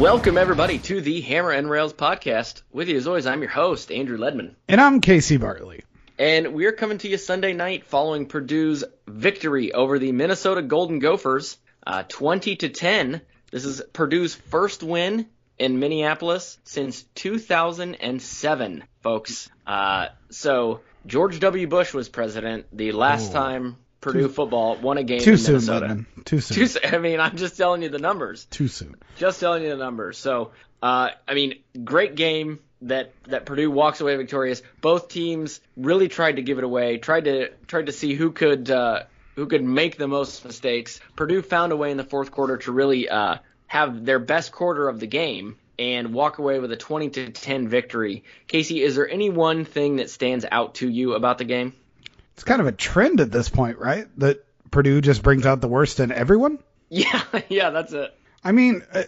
Welcome everybody to the Hammer and Rails podcast. With you as always, I'm your host Andrew Ledman, And I'm Casey Bartley. and we're coming to you Sunday night following Purdue's victory over the Minnesota Golden Gophers, uh, 20 to 10. This is Purdue's first win in Minneapolis since 2007, folks. Uh, so George W. Bush was president the last time Purdue football won a game Too in soon, Minnesota. Too soon. Too soon. I mean, I'm just telling you the numbers. Too soon. Just telling you the numbers. So, uh, I mean, great game that that Purdue walks away victorious. Both teams really tried to give it away. Tried to tried to see who could uh, who could make the most mistakes. Purdue found a way in the fourth quarter to really uh, have their best quarter of the game and walk away with a 20 to 10 victory. Casey, is there any one thing that stands out to you about the game? It's kind of a trend at this point, right? That Purdue just brings out the worst in everyone. Yeah, yeah, that's it. I mean, uh,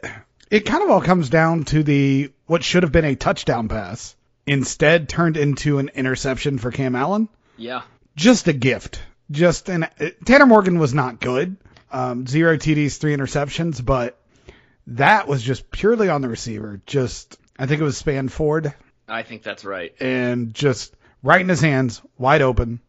it kind of all comes down to the what should have been a touchdown pass instead turned into an interception for Cam Allen. Yeah. Just a gift. Just an uh, Tanner Morgan was not good. Um, zero TDs, three interceptions, but that was just purely on the receiver. Just I think it was Spann-Ford I think that's right. and just right in his hands, wide open,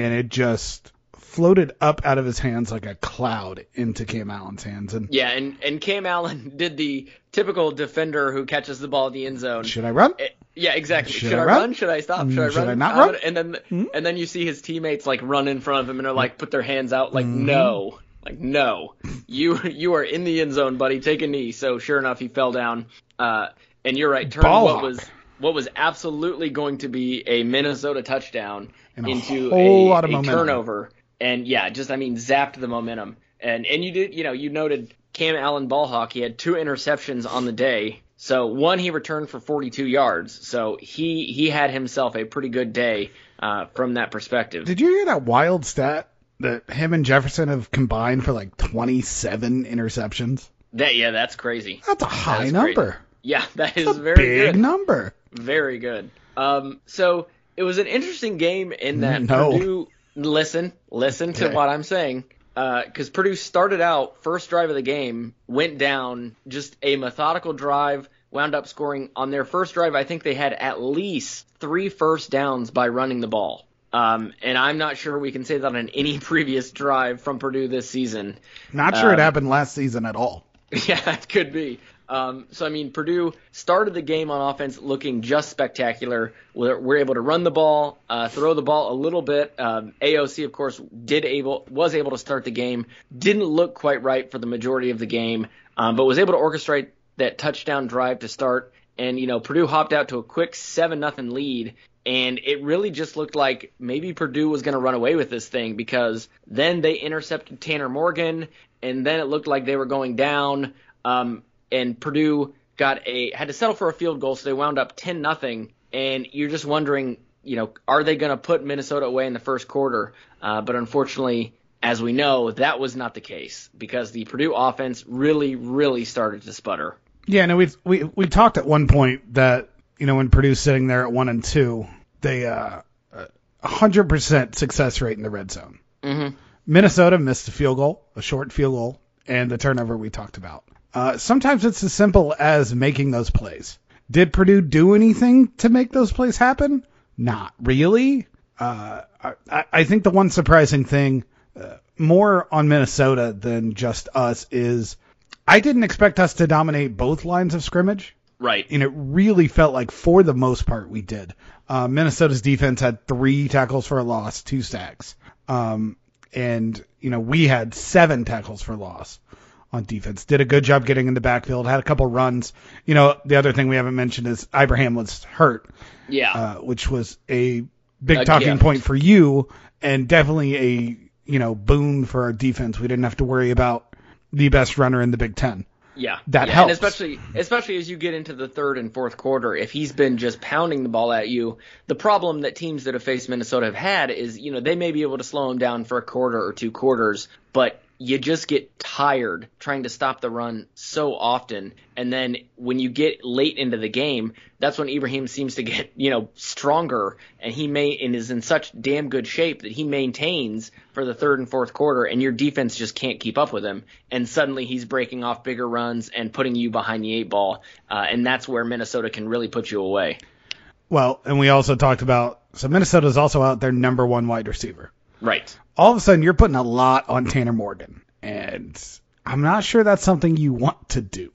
and it just floated up out of his hands like a cloud into Cam Allen's hands. And Yeah, and and Cam Allen did the typical defender who catches the ball in the end zone. should I run? Eh, Yeah, exactly. Should Should, I I run? run? Should I stop? Mm, Should I should run? I not run? And then Hmm? and then you see his teammates like run in front of him and are like put their hands out like Mm-hmm. no, like no, you you are in the end zone, buddy. Take a knee. So sure enough, he fell down. Uh, and you're right. Turned Ball what was what was absolutely going to be a Minnesota touchdown And a into whole a, lot of a momentum. turnover. And yeah, just I mean zapped the momentum. And and you did you know you noted Cam Allen ballhawk. He had two interceptions on the day. So one he returned for 42 yards. So he he had himself a pretty good day uh, from that perspective. Did you hear that wild stat that him and Jefferson have combined for like 27 interceptions? That yeah, that's crazy. That's a high is number. great. Yeah, that is That's a very big good. number. Very good. Um, so it was an interesting game in that No. Purdue. Listen, listen to Okay. what I'm saying. Because Purdue started out first drive of the game, went down just a methodical drive, wound up scoring on their first drive. I think they had at least three first downs by running the ball. Um, and I'm not sure we can say that on any previous drive from Purdue this season. Not sure it Um, happened last season at all. Yeah, it could be. Um, so, I mean, Purdue started the game on offense looking just spectacular. We're, we're able to run the ball, uh, throw the ball a little bit. Um, AOC, of course, did able was able to start the game. Didn't look quite right for the majority of the game, um, but was able to orchestrate that touchdown drive to start. And you know, Purdue hopped out to a quick seven nothing lead, and it really just looked like maybe Purdue was going to run away with this thing because then they intercepted Tanner Morgan, and then it looked like they were going down. Um, and Purdue got a had to settle for a field goal, so they wound up ten nothing. And you're just wondering, you know, are they going to put Minnesota away in the first quarter? Uh, but unfortunately, as we know, that was not the case because the Purdue offense really, really started to sputter. Yeah, no, we we we talked at one point that you know when Purdue's sitting there at one and two, they uh, a hundred percent success rate in the red zone. Mm-hmm. Minnesota missed a field goal, a short field goal, and the turnover we talked about. Uh, sometimes it's as simple as making those plays. Did Purdue do anything to make those plays happen? Not really. Uh, I, I think the one surprising thing, uh, more on Minnesota than just us, is I didn't expect us to dominate both lines of scrimmage. Right. And it really felt like, for the most part, we did. Uh, Minnesota's defense had three tackles for a loss, two sacks. Um, and, you know, we had seven tackles for loss on defense. Did a good job getting in the backfield, had a couple runs. You know, the other thing we haven't mentioned is Ibrahim was hurt, Yeah. uh, which was a big A talking gift. point for you and definitely a, you know, boon for our defense. We didn't have to worry about the best runner in the Big Ten. Yeah, That yeah. helps. And especially, especially as you get into the third and fourth quarter, if he's been just pounding the ball at you, the problem that teams that have faced Minnesota have had is, you know, they may be able to slow him down for a quarter or two quarters, but you just get tired trying to stop the run so often. And then when you get late into the game, that's when Ibrahim seems to get, you know, stronger and he may and is in such damn good shape that he maintains for the third and fourth quarter and your defense just can't keep up with him. And suddenly he's breaking off bigger runs and putting you behind the eight ball. Uh, and that's where Minnesota can really put you away. Well, and we also talked about so Minnesota's also out their number one wide receiver. Right. All of a sudden, you're putting a lot on Tanner Morgan, and I'm not sure that's something you want to do.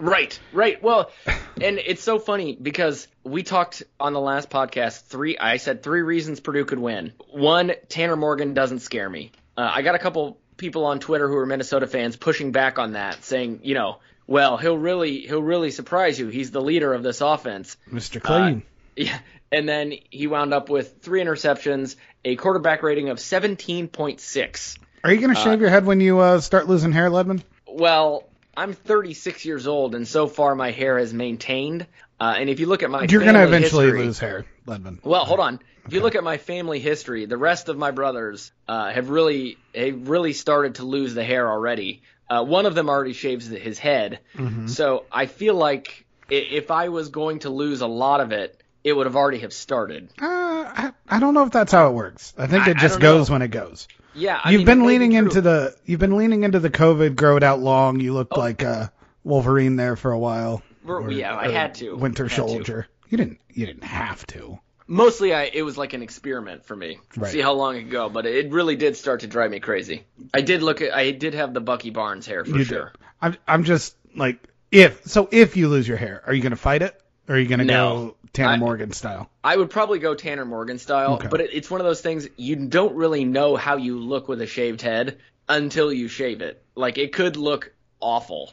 Right, right. Well, and it's so funny because we talked on the last podcast. Three, I said three reasons Purdue could win. One, Tanner Morgan doesn't scare me. Uh, I got a couple people on Twitter who are Minnesota fans pushing back on that, saying, you know, well, he'll really, he'll really surprise you. He's the leader of this offense. Mr. Clean. Yeah, and then he wound up with three interceptions, a quarterback rating of 17.6. Are you going to shave your head when you uh, start losing hair, Ledman? Well, I'm 36 years old, and so far my hair has maintained. Uh, and if you look at my You're going to eventually history- lose hair, Ledman. Well, hold on. If you look at my family history, the rest of my brothers uh, have really have really started to lose the hair already. Uh, one of them already shaves his head, Mm-hmm. so I feel like if I was going to lose a lot of it, it would have already have started. Uh, I, I don't know if that's how it works. I think I- it just don't know. goes when it goes. Yeah, I you've mean, been it may be leaning into the you've been leaning into the COVID grow it out long. You looked Oh. like uh, Wolverine there for a while. We're- yeah, I had to. Winter Had to. Soldier. You didn't you didn't have to. Mostly, I it was like an experiment for me. Right. See how long it go, but it really did start to drive me crazy. I did look at, I did have the Bucky Barnes hair for You sure. did. I'm I'm just like if so if you lose your hair, are you going to fight it or are you going to No. go Tanner I- Morgan style? I would probably go Tanner Morgan style, Okay. but it, it's one of those things you don't really know how you look with a shaved head until you shave it. Like it could look awful,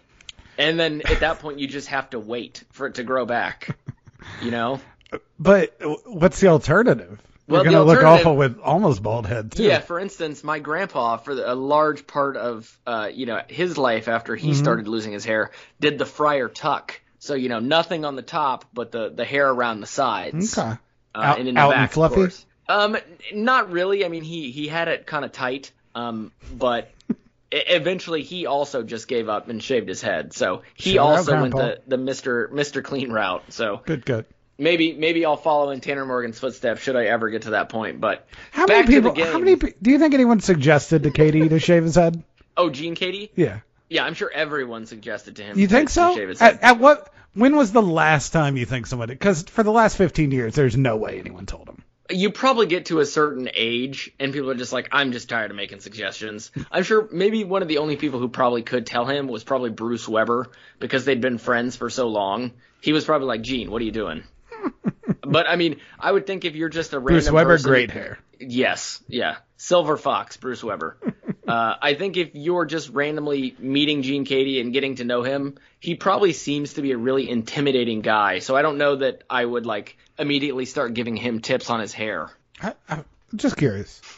and then at that point you just have to wait for it to grow back. You know? But what's the alternative? Well, You're going to look awful with almost bald head too. Yeah. For instance, my grandpa, for a large part of uh, you know his life after he started losing his hair, did the friar tuck. So you know nothing on the top, but the the hair around the sides. Okay. uh, Out- and in the out back, of fluffy? Um, not really. I mean, he he had it kind of tight. Um, but eventually he also just gave up and shaved his head. So he out, also went the the Mister Mister Clean route. So Good, good. maybe maybe I'll follow in Tanner Morgan's footsteps should I ever get to that point. But How many people? How many? Do you think anyone suggested to Keady to shave his head? Oh, Gene Keady. Yeah. Yeah, I'm sure everyone suggested to him. You think so? shave his head. At, at what? When was the last time you think somebody? Because for the last 15 years, there's no way anyone told him. you probably get to a certain age and people are just like, I'm just tired of making suggestions. I'm sure maybe one of the only people who probably could tell him was probably Bruce Weber because they'd been friends for so long. He was probably like, Gene, what are you doing? but I mean, I would think if you're just a random Bruce Weber, person- great hair. Yes, yeah. Silver Fox, Bruce Weber. uh, I think if you're just randomly meeting Gene Keady and getting to know him, he probably seems to be a really intimidating guy. So I don't know that I would like immediately start giving him tips on his hair. I, I'm just curious.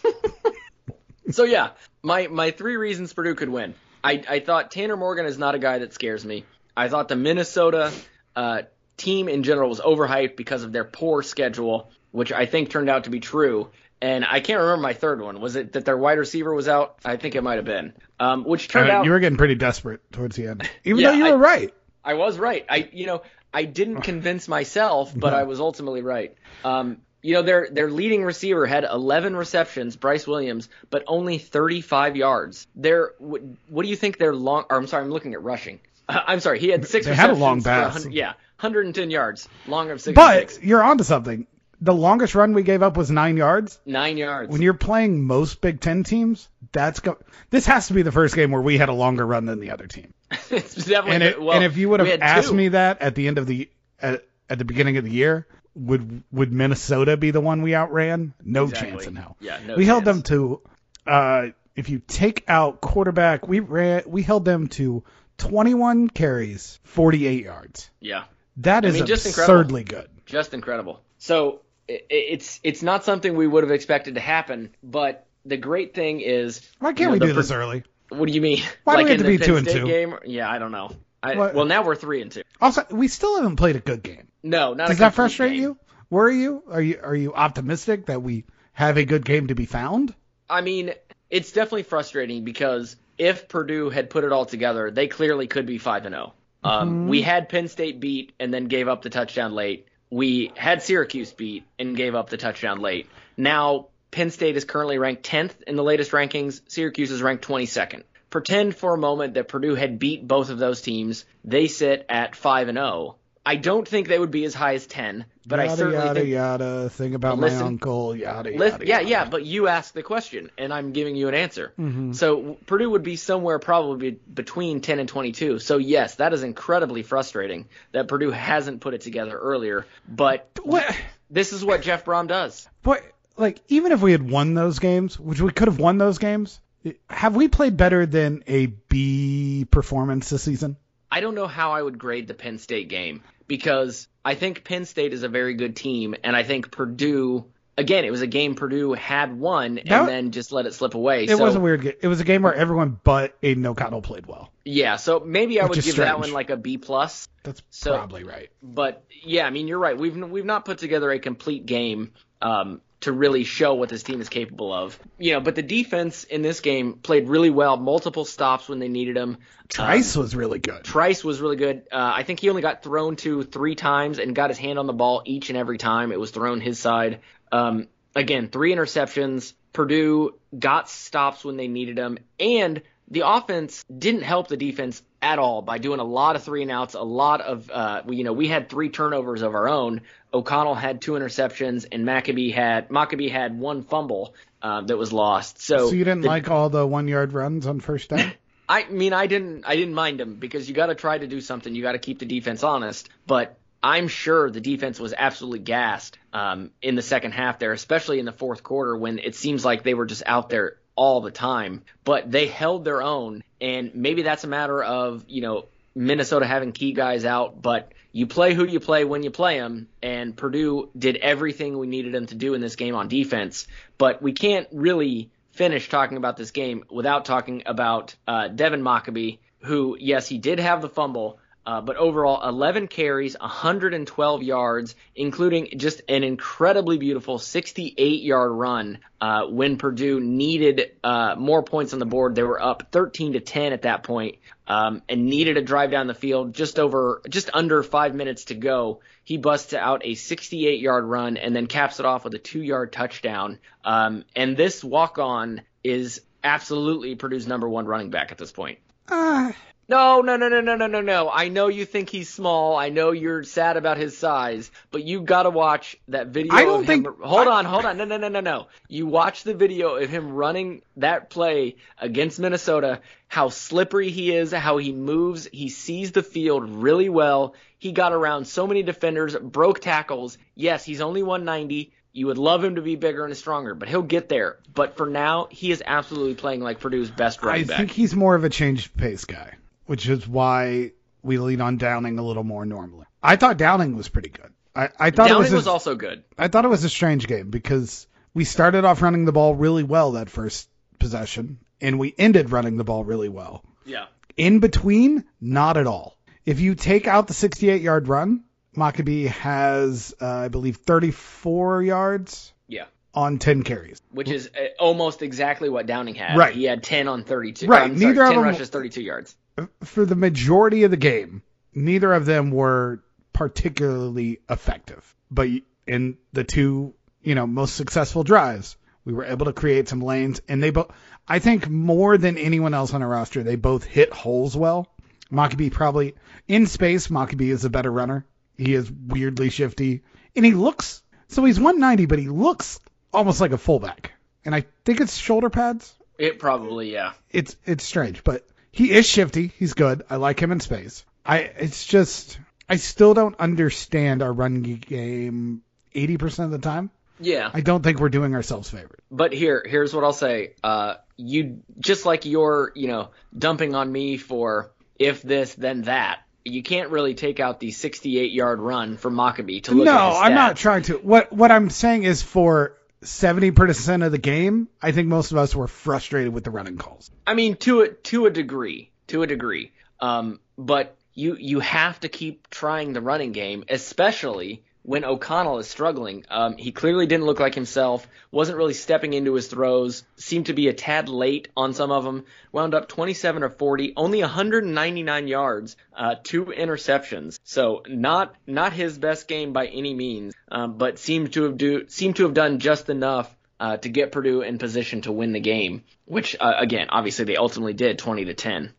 So yeah, my my three reasons Purdue could win. I I thought Tanner Morgan is not a guy that scares me. I thought the Minnesota uh, team in general was overhyped because of their poor schedule, which I think turned out to be true. And I can't remember my third one. Was it that their wide receiver was out? I think it might have been. Um, which turned Uh, out you were getting pretty desperate towards the end, even Yeah, though you I- were right. I was right. I you know I didn't convince myself, but I was ultimately right. Um, you know their their leading receiver had 11 receptions, Bryce Williams, but only 35 yards. Their what, what do you think their long? Or I'm sorry, I'm looking at rushing. Uh, I'm sorry, he had six. They had a long pass. yeah, 110 yards, long of 66, But you're onto something. The longest run we gave up was nine yards. nine yards. When you're playing most Big Ten teams, that's go. This has to be the first game where we had a longer run than the other team. it's definitely And, it, well, and if you would have asked two. me that at the end of the at, at the beginning of the year, would would Minnesota be the one we outran? No Exactly. chance in hell. Yeah, no we held them to. Uh, if you take out quarterback, we ran. We held them to 21 carries, 48 yards. yeah, That I is mean, just incredible. absurdly good. just incredible. So i- i- it's it's not something we would have expected to happen, but the great thing is Why can't know, we do per- this early? What do you mean? Why do like we have to be Penn two and State two? Game? Yeah, I don't know. I, well, now we're three and two. Also, we still haven't played a good game. No, not a Does that frustrate game. you? Worry you? Are you are you optimistic that we have a good game to be found? I mean, it's definitely frustrating because if Purdue had put it all together, they clearly could be five and zero. Um, we had Penn State beat and then gave up the touchdown late. We had Syracuse beat and gave up the touchdown late. Now Penn State is currently ranked 10th in the latest rankings. Syracuse is ranked 22nd. Pretend for a moment that Purdue had beat both of those teams. They sit at 5 and 0. I don't think they would be as high as 10, but I yada certainly yada think yada. Think about Listen. my uncle. Yada yada. Yeah, yada. yeah, but you asked the question, and I'm giving you an answer. Mm-hmm. So Purdue would be somewhere probably between 10 and 22. So yes, that is incredibly frustrating that Purdue hasn't put it together earlier. But What? this is what Jeff Brohm does. But like, even if we had won those games, which we could have won those games, have we played better than a B performance this season? I don't know how I would grade the Penn State game because I think Penn State is a very good team, and I think Purdue. Again, it was a game Purdue had won and That- then just let it slip away. It so, was a weird game. It was a game where everyone but Aidan O'Connell played well. Yeah, so maybe I would give that one like a B plus. That's So- probably right. but yeah, I mean you're right. We've we've not put together a complete game um, to really show what this team is capable of. You know, but the defense in this game played really well. Multiple stops when they needed them. Trice was really good. Trice was really good. Uh, I think he only got thrown to three times and got his hand on the ball each and every time it was thrown his side. Um, again, three interceptions. Purdue got stops when they needed them, and the offense didn't help the defense at all by doing a lot of three and outs, a lot of, uh, we- you know, we had three turnovers of our own. O'Connell had two interceptions, and Mockobee had Mockobee had one fumble uh, that was lost. So, So you didn't the- like all the one yard runs on first down? I mean, I didn't, I didn't mind them because you got to try to do something. You got to keep the defense honest. But I'm sure the defense was absolutely gassed um, in the second half there, especially in the fourth quarter when it seems like they were just out there all the time. But they held their own, and maybe that's a matter of you know Minnesota having key guys out, but you play who you play when you play them, and Purdue did everything we needed them to do in this game on defense. But we can't really finish talking about this game without talking about uh, Devin Mockobee, who, yes, he did have the fumble, uh, but overall 11 carries, 112 yards, including just an incredibly beautiful 68 yard run uh, when Purdue needed uh, more points on the board. They were up 13 to 10 at that point, um, and needed a drive down the field just over, just under five minutes to go. He busts out a 68 yard run and then caps it off with a two yard touchdown. Um, and this walk on is absolutely Purdue's number one running back at this point. Uh, No, no, no, no, no, no, no, no. I know you think he's small. I know you're sad about his size, but you got to watch that video. I don't of him. think- Hold I- on, hold on. No, no, no, no, no. You watch the video of him running that play against Minnesota. How slippery he is. How he moves. He sees the field really well. He got around so many defenders, broke tackles. Yes, he's only 190. You would love him to be bigger and stronger, but he'll get there. But for now, he is absolutely playing like Purdue's best I running back. I think he's more of a change pace guy, which is why we lean on Downing a little more normally. I thought Downing was pretty good. I, I thought Downing it was, a- was also good. I thought it was a strange game because we started off running the ball really well that first possession, and we ended running the ball really well. Yeah. In between, not at all. If you take out the 68 yard run, Mockobee has, uh, I believe, 34 yards Yeah. on 10 carries. which is uh, almost exactly what Downing had. Right. He had 10 on 32. Right, sorry, neither of 10 them- rushes, 32 yards. For the majority of the game, neither of them were particularly effective. But in the two, you know, most successful drives, we were able to create some lanes, and they both. I think more than anyone else on our roster, they both hit holes well. Mockobee probably in space. Mockobee is a better runner. He is weirdly shifty, and he looks so he's 190, but he looks almost like a fullback. And I think it's shoulder pads. It probably, yeah. It's it's strange, but he is shifty. He's good. I like him in space. I it's just I still don't understand our run game 80% of the time. Yeah. I don't think we're doing ourselves favors. But here, here's what I'll say. Uh, you just like you're, you know, dumping on me for if this then that. You can't really take out the 68 yard run from Mockobee to look No, I'm not trying to. What what I'm saying is for 70% of the game, I think most of us were frustrated with the running calls. I mean, to a to a degree, to a degree. Um, but you you have to keep trying the running game, especially when O'Connell is struggling. Um, he clearly didn't look like himself. Wasn't really stepping into his throws. Seemed to be a tad late on some of them. Wound up 27 or 40, only 199 yards, uh, two interceptions. So not not his best game by any means, um, but seemed to have do seemed to have done just enough uh, to get Purdue in position to win the game, which uh, again, obviously they ultimately did, 20 to 10.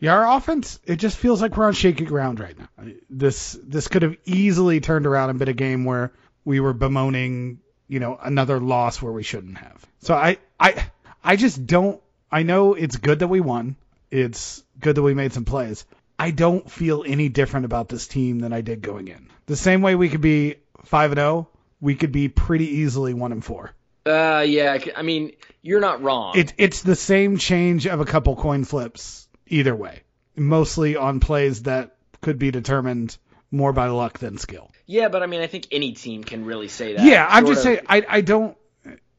Yeah, our offense, it just feels like we're on shaky ground right now. This this could have easily turned around and been a game where we were bemoaning, you know, another loss where we shouldn't have. So I I I just don't I know it's good that we won. It's good that we made some plays. I don't feel any different about this team than I did going in. The same way we could be 5 and 0, we could be pretty easily 1 and 4. Uh, yeah, I mean, you're not wrong. It, it's the same change of a couple coin flips either way, mostly on plays that could be determined more by luck than skill. yeah, but I mean, I think any team can really say that. Yeah, I'm just of- saying, I, I don't.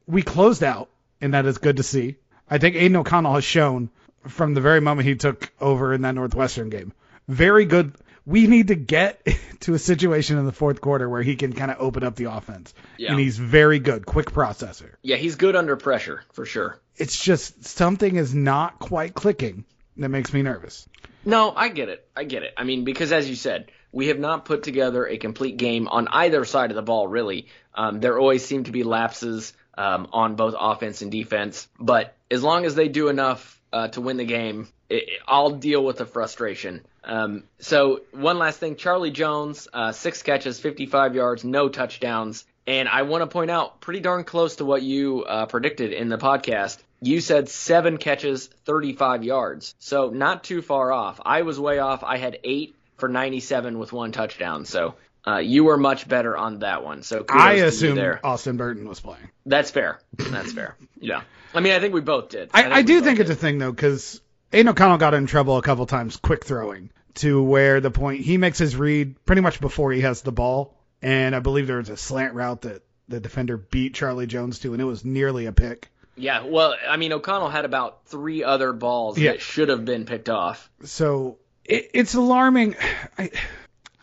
We closed out, and that is good to see. I think Aidan O'Connell has shown from the very moment he took over in that Northwestern game. Very good. We need to get to a situation in the fourth quarter where he can kind of open up the offense. Yeah. And he's very good, quick processor. Yeah, he's good under pressure for sure. It's just something is not quite clicking that makes me nervous. No, I get it. I get it. I mean, because as you said, we have not put together a complete game on either side of the ball, really. Um, there always seem to be lapses um, on both offense and defense. But as long as they do enough uh, to win the game, it, I'll deal with the frustration. Um, so, one last thing Charlie Jones, uh, six catches, 55 yards, no touchdowns. And I want to point out, pretty darn close to what you uh, predicted in the podcast. You said seven catches, 35 yards. So not too far off. I was way off. I had eight for 97 with one touchdown. So uh, you were much better on that one. So I assume. Austin Burton was playing. That's fair. That's fair. Yeah. I mean, I think we both did. I, I, we do think did. it's a thing though, because Aidan O'Connell got in trouble a couple times quick throwing to where the point he makes his read pretty much before he has the ball, and I believe there was a slant route that the defender beat Charlie Jones to, and it was nearly a pick. Yeah. Well, I mean, O'Connell had about three other balls Yeah. that should have been picked off. So it, it's alarming. I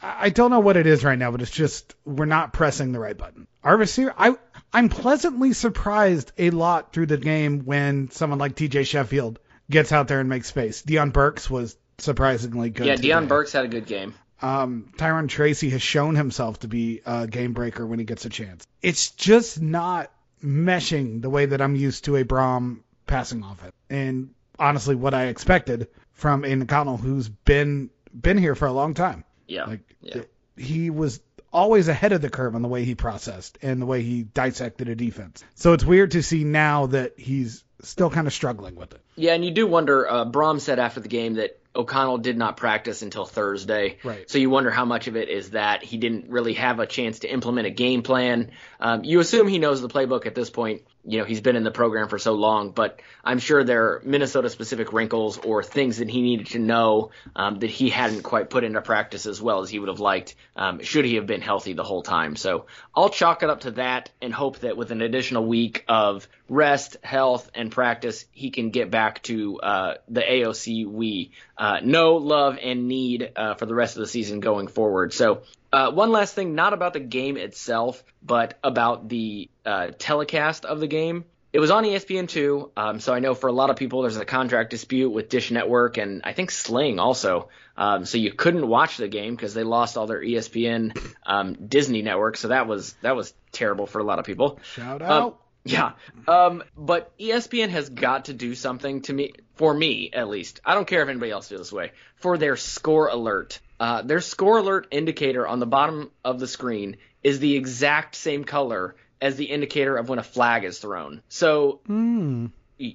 I don't know what it is right now, but it's just we're not pressing the right button. Our receiver, I I'm pleasantly surprised a lot through the game when someone like T.J. Sheffield gets out there and makes space. Deion Burks was surprisingly good. yeah, today. Deion Burks had a good game. Um, Tyrone Tracy has shown himself to be a game breaker when he gets a chance. It's just not meshing the way that I'm used to a Brohm passing offense. And honestly what I expected from Aidan O'Connell, who's been been here for a long time. Yeah. Like yeah. he was always ahead of the curve on the way he processed and the way he dissected a defense. So it's weird to see now that he's still kind of struggling with it. Yeah, and you do wonder. Uh, Brohm said after the game that O'Connell did not practice until Thursday. Right. So you wonder how much of it is that he didn't really have a chance to implement a game plan. Um, you assume he knows the playbook at this point. You know, he's been in the program for so long, but I'm sure there are Minnesota specific wrinkles or things that he needed to know um, that he hadn't quite put into practice as well as he would have liked, um, should he have been healthy the whole time. So I'll chalk it up to that and hope that with an additional week of rest, health, and practice, he can get back to uh, the AOC we uh, know, love, and need uh, for the rest of the season going forward. So, uh, one last thing, not about the game itself, but about the uh, telecast of the game. It was on E ESPN2, um, so I know for a lot of people there's a contract dispute with Dish Network and I think Sling also. Um, so you couldn't watch the game because they lost all their ESPN um, Disney network. So that was that was terrible for a lot of people. Shout Um, out. Yeah. Um, but ESPN has got to do something to me, for me at least. I don't care if anybody else feels this way. For their score alert, uh, their score alert indicator on the bottom of the screen is the exact same color as the indicator of when a flag is thrown. So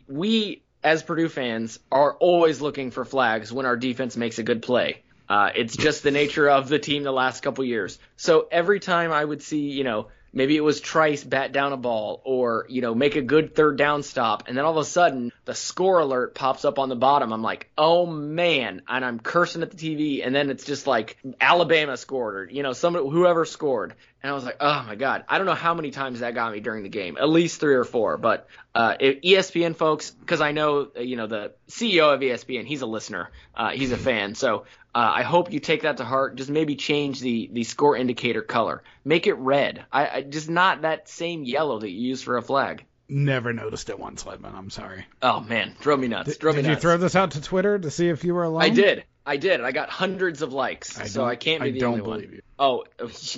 we, as Purdue fans, are always looking for flags when our defense makes a good play. Uh, it's just the nature of the team the last couple years. So every time I would see, you know, maybe it was Trice bat down a ball or, you know, make a good third down stop, and then all of a sudden the score alert pops up on the bottom. I'm like, oh man, and I'm cursing at the TV, and then it's just like Alabama scored or, you know, somebody, whoever scored. And I was like, oh my God. I don't know how many times that got me during the game. At least three or four. But uh, ESPN folks, because I know, uh, you know, the CEO of ESPN, he's a listener. Uh, he's a fan. So uh, I hope you take that to heart. Just maybe change the, the score indicator color. Make it red. I, I Just not that same yellow that you use for a flag. Never noticed it once, Ledman. I'm sorry. Oh, man. Drove me nuts. Did, Drove me did you throw this out to Twitter to see if you were alone? I did. I did. I got hundreds of likes. I so I can't be I the don't only one. believe you. Oh,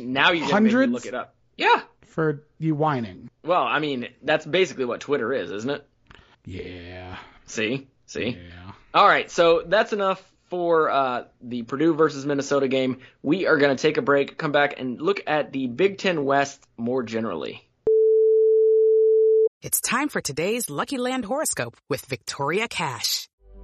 now you're going to Hundreds? look it up. Yeah. For you whining. Well, I mean, that's basically what Twitter is, isn't it? Yeah. See? See? Yeah. All right, so that's enough for uh, the Purdue versus Minnesota game. We are going to take a break, come back, and look at the Big Ten West more generally. It's time for today's Lucky Land horoscope with Victoria Cash.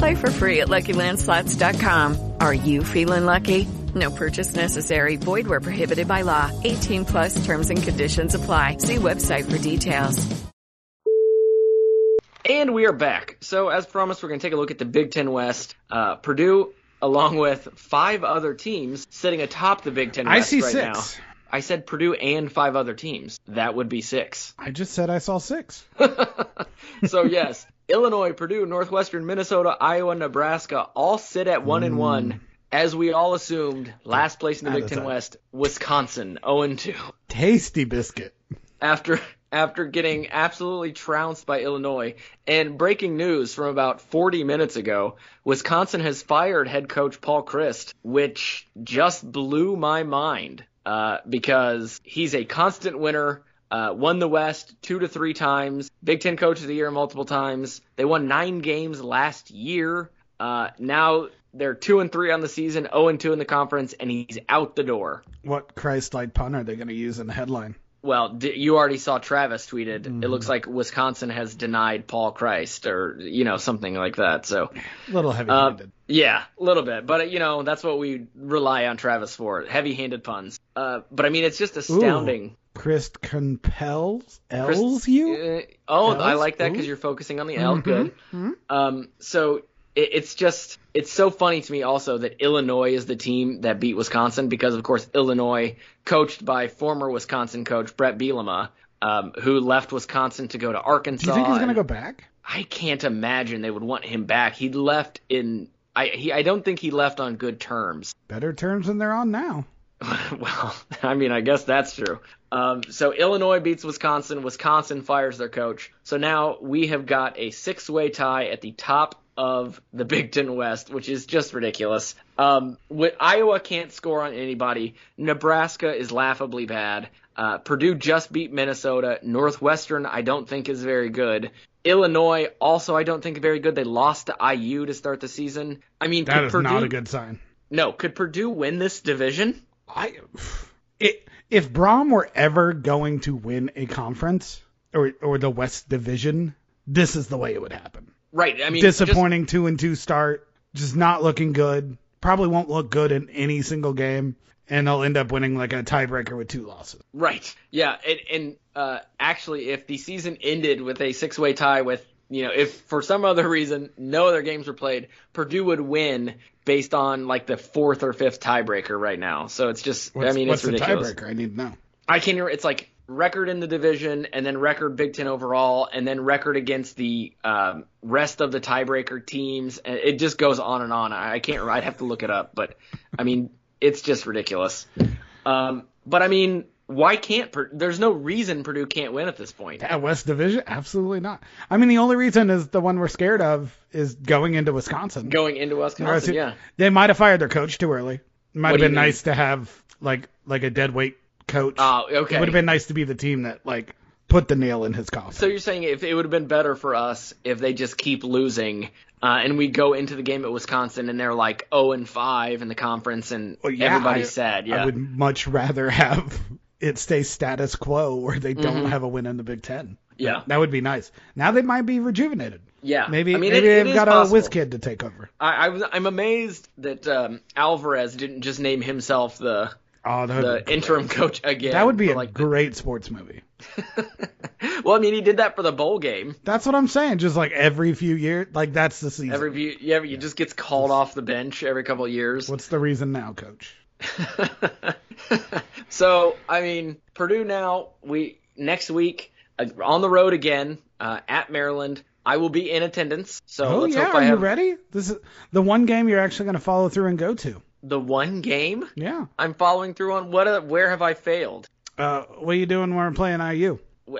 Play for free at LuckyLandSlots.com. Are you feeling lucky? No purchase necessary. Void where prohibited by law. 18 plus terms and conditions apply. See website for details. And we are back. So, as promised, we're going to take a look at the Big Ten West. Uh, Purdue, along with five other teams, sitting atop the Big Ten I West see right six. I said Purdue and five other teams. That would be six. I just said I saw six. so yes, Illinois, Purdue, Northwestern, Minnesota, Iowa, Nebraska all sit at one and one. Mm. As we all assumed, last place in the Big Ten. West, Wisconsin, 0 and 2. Tasty biscuit. After after getting absolutely trounced by Illinois. And breaking news from about 40 minutes ago, Wisconsin has fired head coach Paul Chryst, which just blew my mind uh, because he's a constant winner. Uh, won the West two to three times. Big Ten Coach of the Year multiple times. They won nine games last year. Uh, now they're two and three on the season, 0 and two in the conference, and he's out the door. What Christ-like pun are they going to use in the headline? Well, d- you already saw Travis tweeted. Mm-hmm. It looks like Wisconsin has denied Paul Chryst, or you know something like that. So, A little heavy-handed. uh, yeah, a little bit, but uh, you know that's what we rely on Travis for: heavy-handed puns. Uh, but I mean, it's just astounding. Christ compels Chris- L's you? Uh, oh, I like that because you're focusing on the L. Mhm, Good. mhm. Um, so it, it's just it's so funny to me also that Illinois is the team that beat Wisconsin because of course Illinois, coached by former Wisconsin coach Brett Bielema, um, who left Wisconsin to go to Arkansas. Do you think he's going to go back? I can't imagine they would want him back. He left in. I he, I don't think he left on good terms. Better terms than they're on now. well, I mean, I guess that's true. Um, so Illinois beats Wisconsin. Wisconsin fires their coach. So now we have got a six-way tie at the top of the Big Ten West, which is just ridiculous. Um, with, Iowa can't score on anybody. Nebraska is laughably bad. Uh, Purdue just beat Minnesota. Northwestern, I don't think is very good. Illinois, also, I don't think very good. They lost to IU to start the season. I mean, That is Purdue, not a good sign. No, could Purdue win this division? I, it, if Brohm were ever going to win a conference or or the West Division, this is the way it would happen. Right. I mean, just- disappointing two and two start, just not looking good. Probably won't look good in any single game, and they'll end up winning like a tiebreaker with two losses. Right. Yeah. And, and uh, actually, if the season ended with a six-way tie with, you know, if for some other reason no other games were played, Purdue would win based on like the fourth or fifth tiebreaker right now. So it's just, What's, I mean, what's it's the tiebreaker? I need to know. I can't. It's like record in the division, and then record Big Ten overall, and then record against the um, rest of the tiebreaker teams. And it just goes on and on. I I can't. I'd have to look it up, but I mean, it's just ridiculous. Um, but I mean, why can't? There's no reason Purdue can't win at this point. Yeah, West Division, absolutely not. I mean, the only reason is the one we're scared of is going into Wisconsin. Going into Wisconsin, yeah. They might have fired their coach too early. Might What have been nice to have like like a dead weight coach. Oh, okay. It would have been nice to be the team that like put the nail in his coffin. So you're saying if it would have been better for us if they just keep losing, uh, and we go into the game at Wisconsin and they're like 0 and 5 in the conference, and Well, yeah, everybody's I- sad. Yeah. I would much rather have it stay status quo where they don't Mhm. have a win in the Big Ten. Yeah. That would be nice. Now they might be rejuvenated. Yeah. Maybe I mean, maybe it- it they've is got possible. a whiz kid to take over. I, I, I'm amazed that um, Alvarez didn't just name himself the Oh, the interim coach again. That would be a like great sports movie. well, I mean, he did that for the bowl game. That's what I'm saying. Just like every few years, like that's the season. Every few, yeah, he just gets called off the bench every couple of years. What's the reason now, coach? So, I mean, Purdue now we next week uh, on the road again uh, at Maryland. I will be in attendance. So oh let's yeah, are I you ready? This is the one game you're actually going to follow through and go to. The one game. Yeah. I'm following through on. What? Where have I failed? Uh, what are you doing when we're playing IU?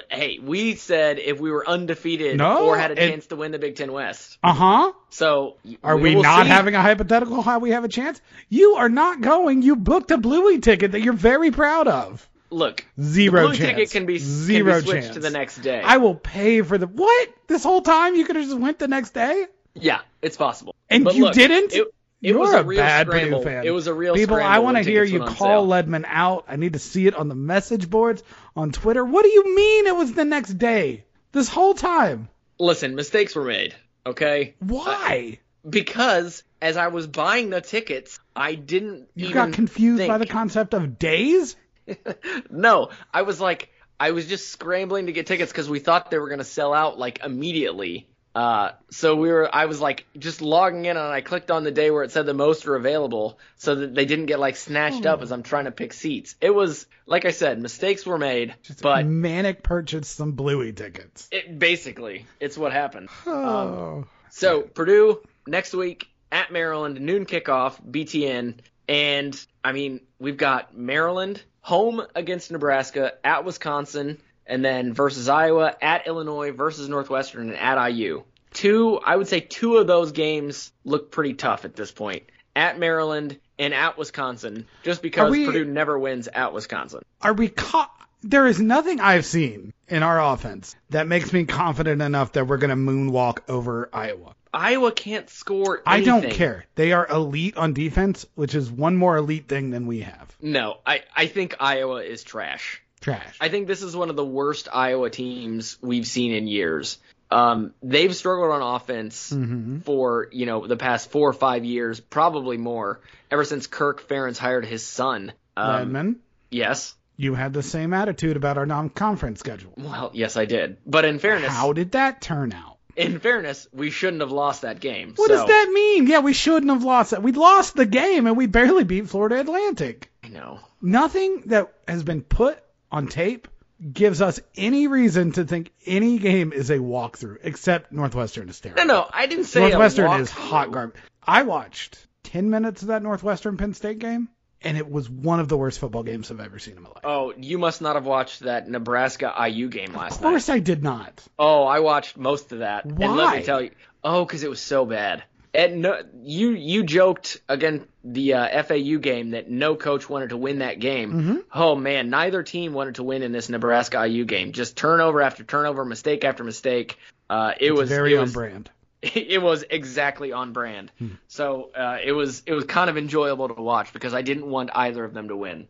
Hey, we said if we were undefeated No, or had a it- chance to win the Big Ten West. Uh huh. So Are we, will not see. having a hypothetical how we have a chance? You are not going. You booked a Bluey ticket that you're very proud of. Look, Zero the blue chance. ticket can be Zero can be switched chance. to the next day. I will pay for the what? This whole time you could have just went the next day, yeah, it's possible. and But you look, didn't. It, it You're was a, a real bad scramble. Purdue fan. It was a real people. I want to hear you call. Ledman out. I need to see it on the message boards on Twitter. What do you mean it was the next day? This whole time. Listen, mistakes were made. Okay. Why? Because as I was buying the tickets, I didn't. You got confused think. by the concept of days? no, I was like, I was just scrambling to get tickets because we thought they were going to sell out like immediately. Uh, so we were, I was like just logging in and I clicked on the day where it said the most are available so that they didn't get like snatched up as I'm trying to pick seats. It was, like I said, mistakes were made, but Manic purchased some Bluey tickets. it basically, it's what happened. Oh. So Purdue next week at Maryland, noon kickoff, BTN, and I mean we've got Maryland home against Nebraska, at Wisconsin, and then versus Iowa, at Illinois, versus Northwestern, and at IU. Two, I would say two of those games look pretty tough at this point. At Maryland and at Wisconsin, just because we- Purdue never wins at Wisconsin. Are we co- There is nothing I've seen in our offense that makes me confident enough that we're going to moonwalk over Iowa. Iowa can't score. I don't care. They are elite on defense, which is one more elite thing than we have. No, I, I think Iowa is trash. Trash. I think this is one of the worst Iowa teams we've seen in years. Um, they've struggled on offense Mm-hmm. for you know the past four or five years, probably more, ever since Kirk Ferentz hired his son. Um, Redmond, yes. you had the same attitude about our non-conference schedule. Well, yes, I did. But in fairness, How did that turn out? in fairness, we shouldn't have lost that game. What so, does that mean? Yeah, we shouldn't have lost that. We lost the game and we barely beat Florida Atlantic. I know. Nothing that has been put on tape gives us any reason to think any game is a walkthrough, except Northwestern is terrible. No, no, I didn't say a Northwestern is hot garbage. I watched 10 minutes of that Northwestern Penn State game, and it was one of the worst football games I've ever seen in my life. Oh, you must not have watched that Nebraska IU game last night. Of night. course I did not. Oh, I watched most of that. And let Why? me tell you. Oh, because it was so bad. And no, you you joked again the uh, FAU game that no coach wanted to win that game. Mm-hmm. Oh man, neither team wanted to win in this Nebraska IU game. Just turnover after turnover, mistake after mistake. Uh, it It's was very it on was, brand. It was exactly on brand. So uh, it was it was kind of enjoyable to watch because I didn't want either of them to win.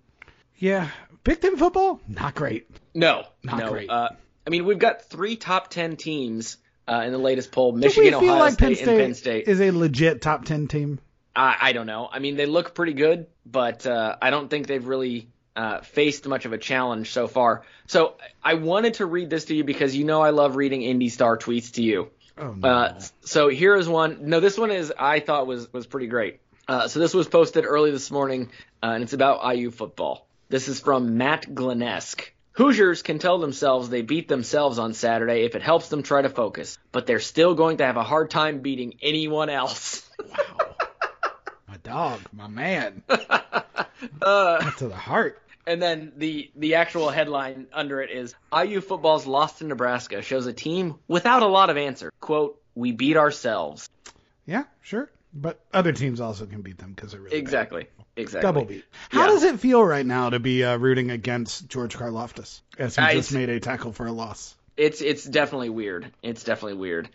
Yeah, Big Ten football, not great. No, Not no. great. Uh, I mean, we've got three top ten teams uh, in the latest poll: Michigan, Ohio like Penn State, State, and Penn State. is a legit top 10 team? I, I don't know. I mean, they look pretty good, but uh, I don't think they've really uh, faced much of a challenge so far. So I wanted to read this to you because you know I love reading Indy Star tweets to you. Oh, no. Uh, so here is one. No, this one is I thought was was pretty great. Uh, so this was posted early this morning, uh, and it's about IU football. This is from Matt Glenesk. Hoosiers can tell themselves they beat themselves on Saturday if it helps them try to focus, but they're still going to have a hard time beating anyone else. Wow. My dog, my man. uh, to the heart. And then the the actual headline under it is IU football's loss to Nebraska shows a team without a lot of answer. Quote, we beat ourselves. Yeah, sure. But other teams also can beat them because they're really bad. Exactly. Exactly. Double beat. How Yeah. does it feel right now to be uh, rooting against George Karlaftis as he Uh, just made a tackle for a loss? It's it's definitely weird. It's definitely weird.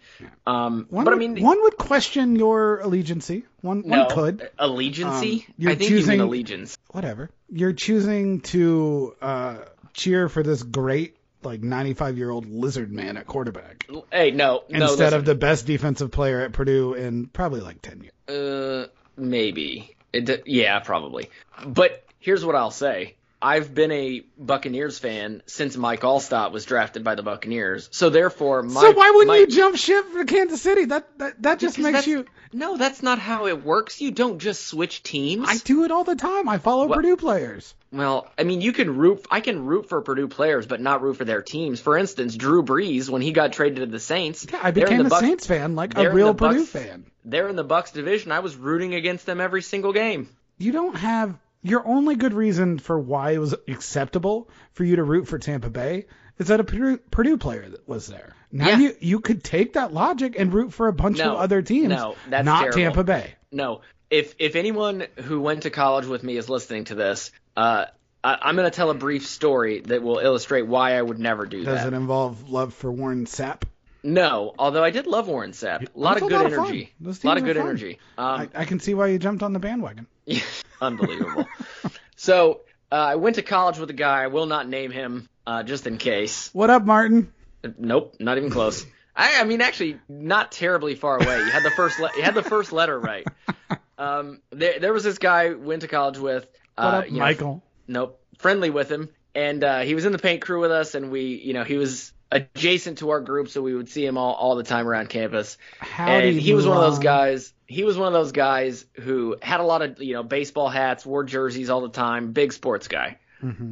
Um, One but I would, mean, one would question your allegiancy. One no, one could. allegiancy. Um, you're I think you choosing- mean allegiance. Whatever. You're choosing to uh, cheer for this great like 95 year old lizard man at quarterback Hey, no, no. instead of the best defensive player at Purdue in probably like 10 years. Uh, maybe. It, yeah, probably. But here's what I'll say. I've been a Buccaneers fan since Mike Alstott was drafted by the Buccaneers. So therefore, my so why wouldn't my- you jump ship for Kansas City? That that, that just makes you. No, that's not how it works. You don't just switch teams. I do it all the time. I follow What- Purdue players. Well, I mean, you can root. I can root for Purdue players, but not root for their teams. For instance, Drew Brees, when he got traded to the Saints, Yeah, I became the a Bucs- Saints fan, like a real the Bucs- Purdue fan. They're in the Bucks division. I was rooting against them every single game. You don't have your only good reason for why it was acceptable for you to root for Tampa Bay is that a Purdue, Purdue player that was there. Now Yeah. you you could take that logic and root for a bunch No, of other teams, no, that's not terrible. Tampa Bay. No, if if anyone who went to college with me is listening to this, uh, I, I'm going to tell a brief story that will illustrate why I would never do Does that. Does it involve love for Warren Sapp? No, although I did love Warren Sapp. A lot That's of good lot of energy. Those A lot of good fun. energy. Um, I, I can see why you jumped on the bandwagon. Unbelievable. so uh, I went to college with a guy. I will not name him, uh, just in case. What up, Martin? Nope, not even close. I, I mean, actually, not terribly far away. You had the first, le- you had the first letter right. Um, there, there was this guy went to college with. Uh, What up, you know, Michael? nope, friendly with him, and uh, he was in the paint crew with us, and we, you know, he was adjacent to our group, so we would see him all, all the time around campus. Howdy, and he was one of those guys. He was one of those guys who had a lot of you know baseball hats, wore jerseys all the time, big sports guy.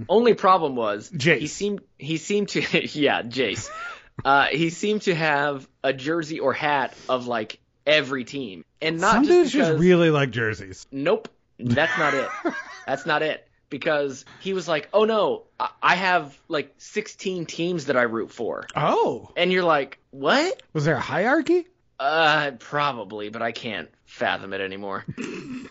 Only problem was Jace. he seemed he seemed to yeah Jace. uh, he seemed to have a jersey or hat of like every team, and not Some just dudes because, just really like jerseys. Nope, that's not it. That's not it. Because he was like, oh no, I- I have like 16 teams that I root for. Oh, And you're like, what? was there a hierarchy? Uh, probably, but I can't fathom it anymore.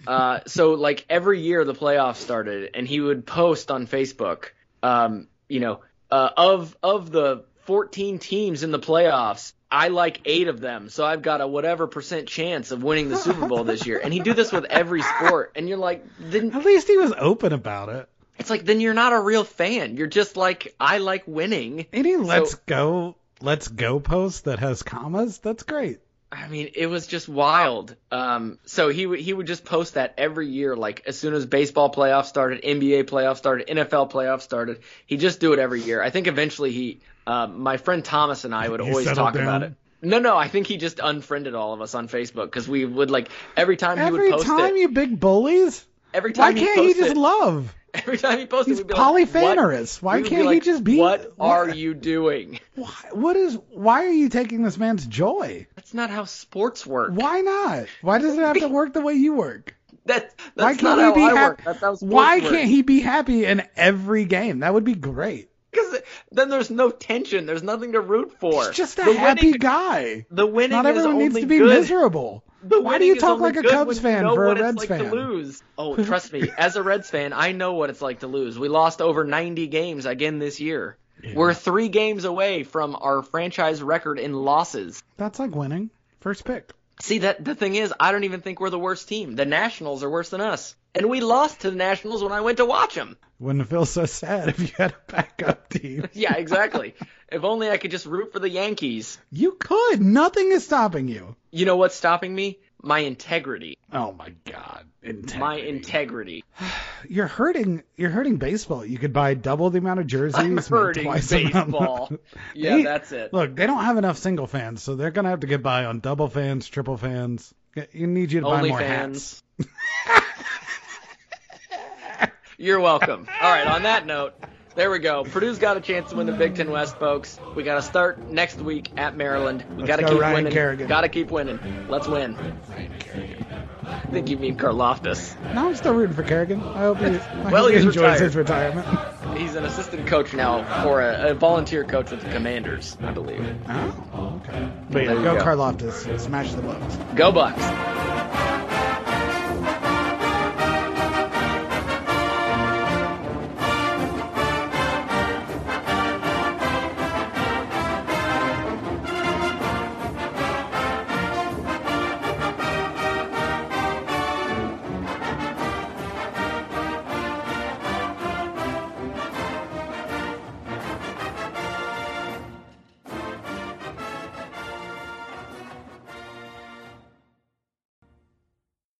uh, so like every year the playoffs started, and he would post on Facebook, um, you know, uh, of of the 14 teams in the playoffs, I like eight of them, so I've got a whatever percent chance of winning the Super Bowl this year. And he'd do this with every sport, and you're like, then At least he was open about it. it's like then you're not a real fan. You're just like I like winning. Any let's go, let's go post that has commas. That's great. I mean, it was just wild. Um, so he would he would just post that every year, like as soon as baseball playoffs started, NBA playoffs started, NFL playoffs started. He just do it every year. I think eventually he, um, my friend Thomas and I would He always talk about it. No, no, I think he just unfriended all of us on Facebook because we would like every time he would post time it. Every time you big bullies, every why time can't he post just love? every time he posted, He's we'd be like, polyphanerous. what? Why would be can't he like, just be- What are you doing? Why, what is? Why are you taking this man's joy? That's not how sports work. Why not? Why does it have to work the way you work? That, Why can't not he how be happy? work. That's how sports Why work. can't he be happy in every game? That would be great. Because then there's no tension. There's nothing to root for. He's just a the happy winning, guy. The winning Not everyone needs to be good. miserable. The Why do you talk like a Cubs when you fan know for a what it's Reds like fan? To lose. Oh, trust me. As a Reds fan, I know what it's like to lose. We lost over 90 games again this year. We're three games away from our franchise record in losses. That's like winning. First pick. See that the thing is, I don't even think we're the worst team. The Nationals are worse than us, and we lost to the Nationals when I went to watch them. Wouldn't feel so sad if you had a backup team. Yeah, exactly. if only I could just root for the Yankees. You could. Nothing is stopping you. You know what's stopping me? My integrity. Oh my God. Integrity. My integrity. You're hurting. You're hurting baseball. You could buy double the amount of jerseys. I'm hurting twice baseball. Yeah, They- that's it. Look, they don't have enough single fans, so they're gonna have to get by on double fans, triple fans. You need you to buy more fans. hats. You're welcome. All right, on that note, there we go. Purdue's got a chance to win the Big Ten West, folks. We got to start next week at Maryland. We got to go, keep Ryan winning. Kerrigan. Got to keep winning. Let's win. I think you mean Karlaftis. No, I'm still rooting for Kerrigan. I hope he, I Well, hope he enjoys retired. his retirement. He's an assistant coach now for a, a volunteer coach with the Commanders, I believe. Oh, okay. But yeah, go, go. Karlaftis. Smash the Bucks. Go Bucks.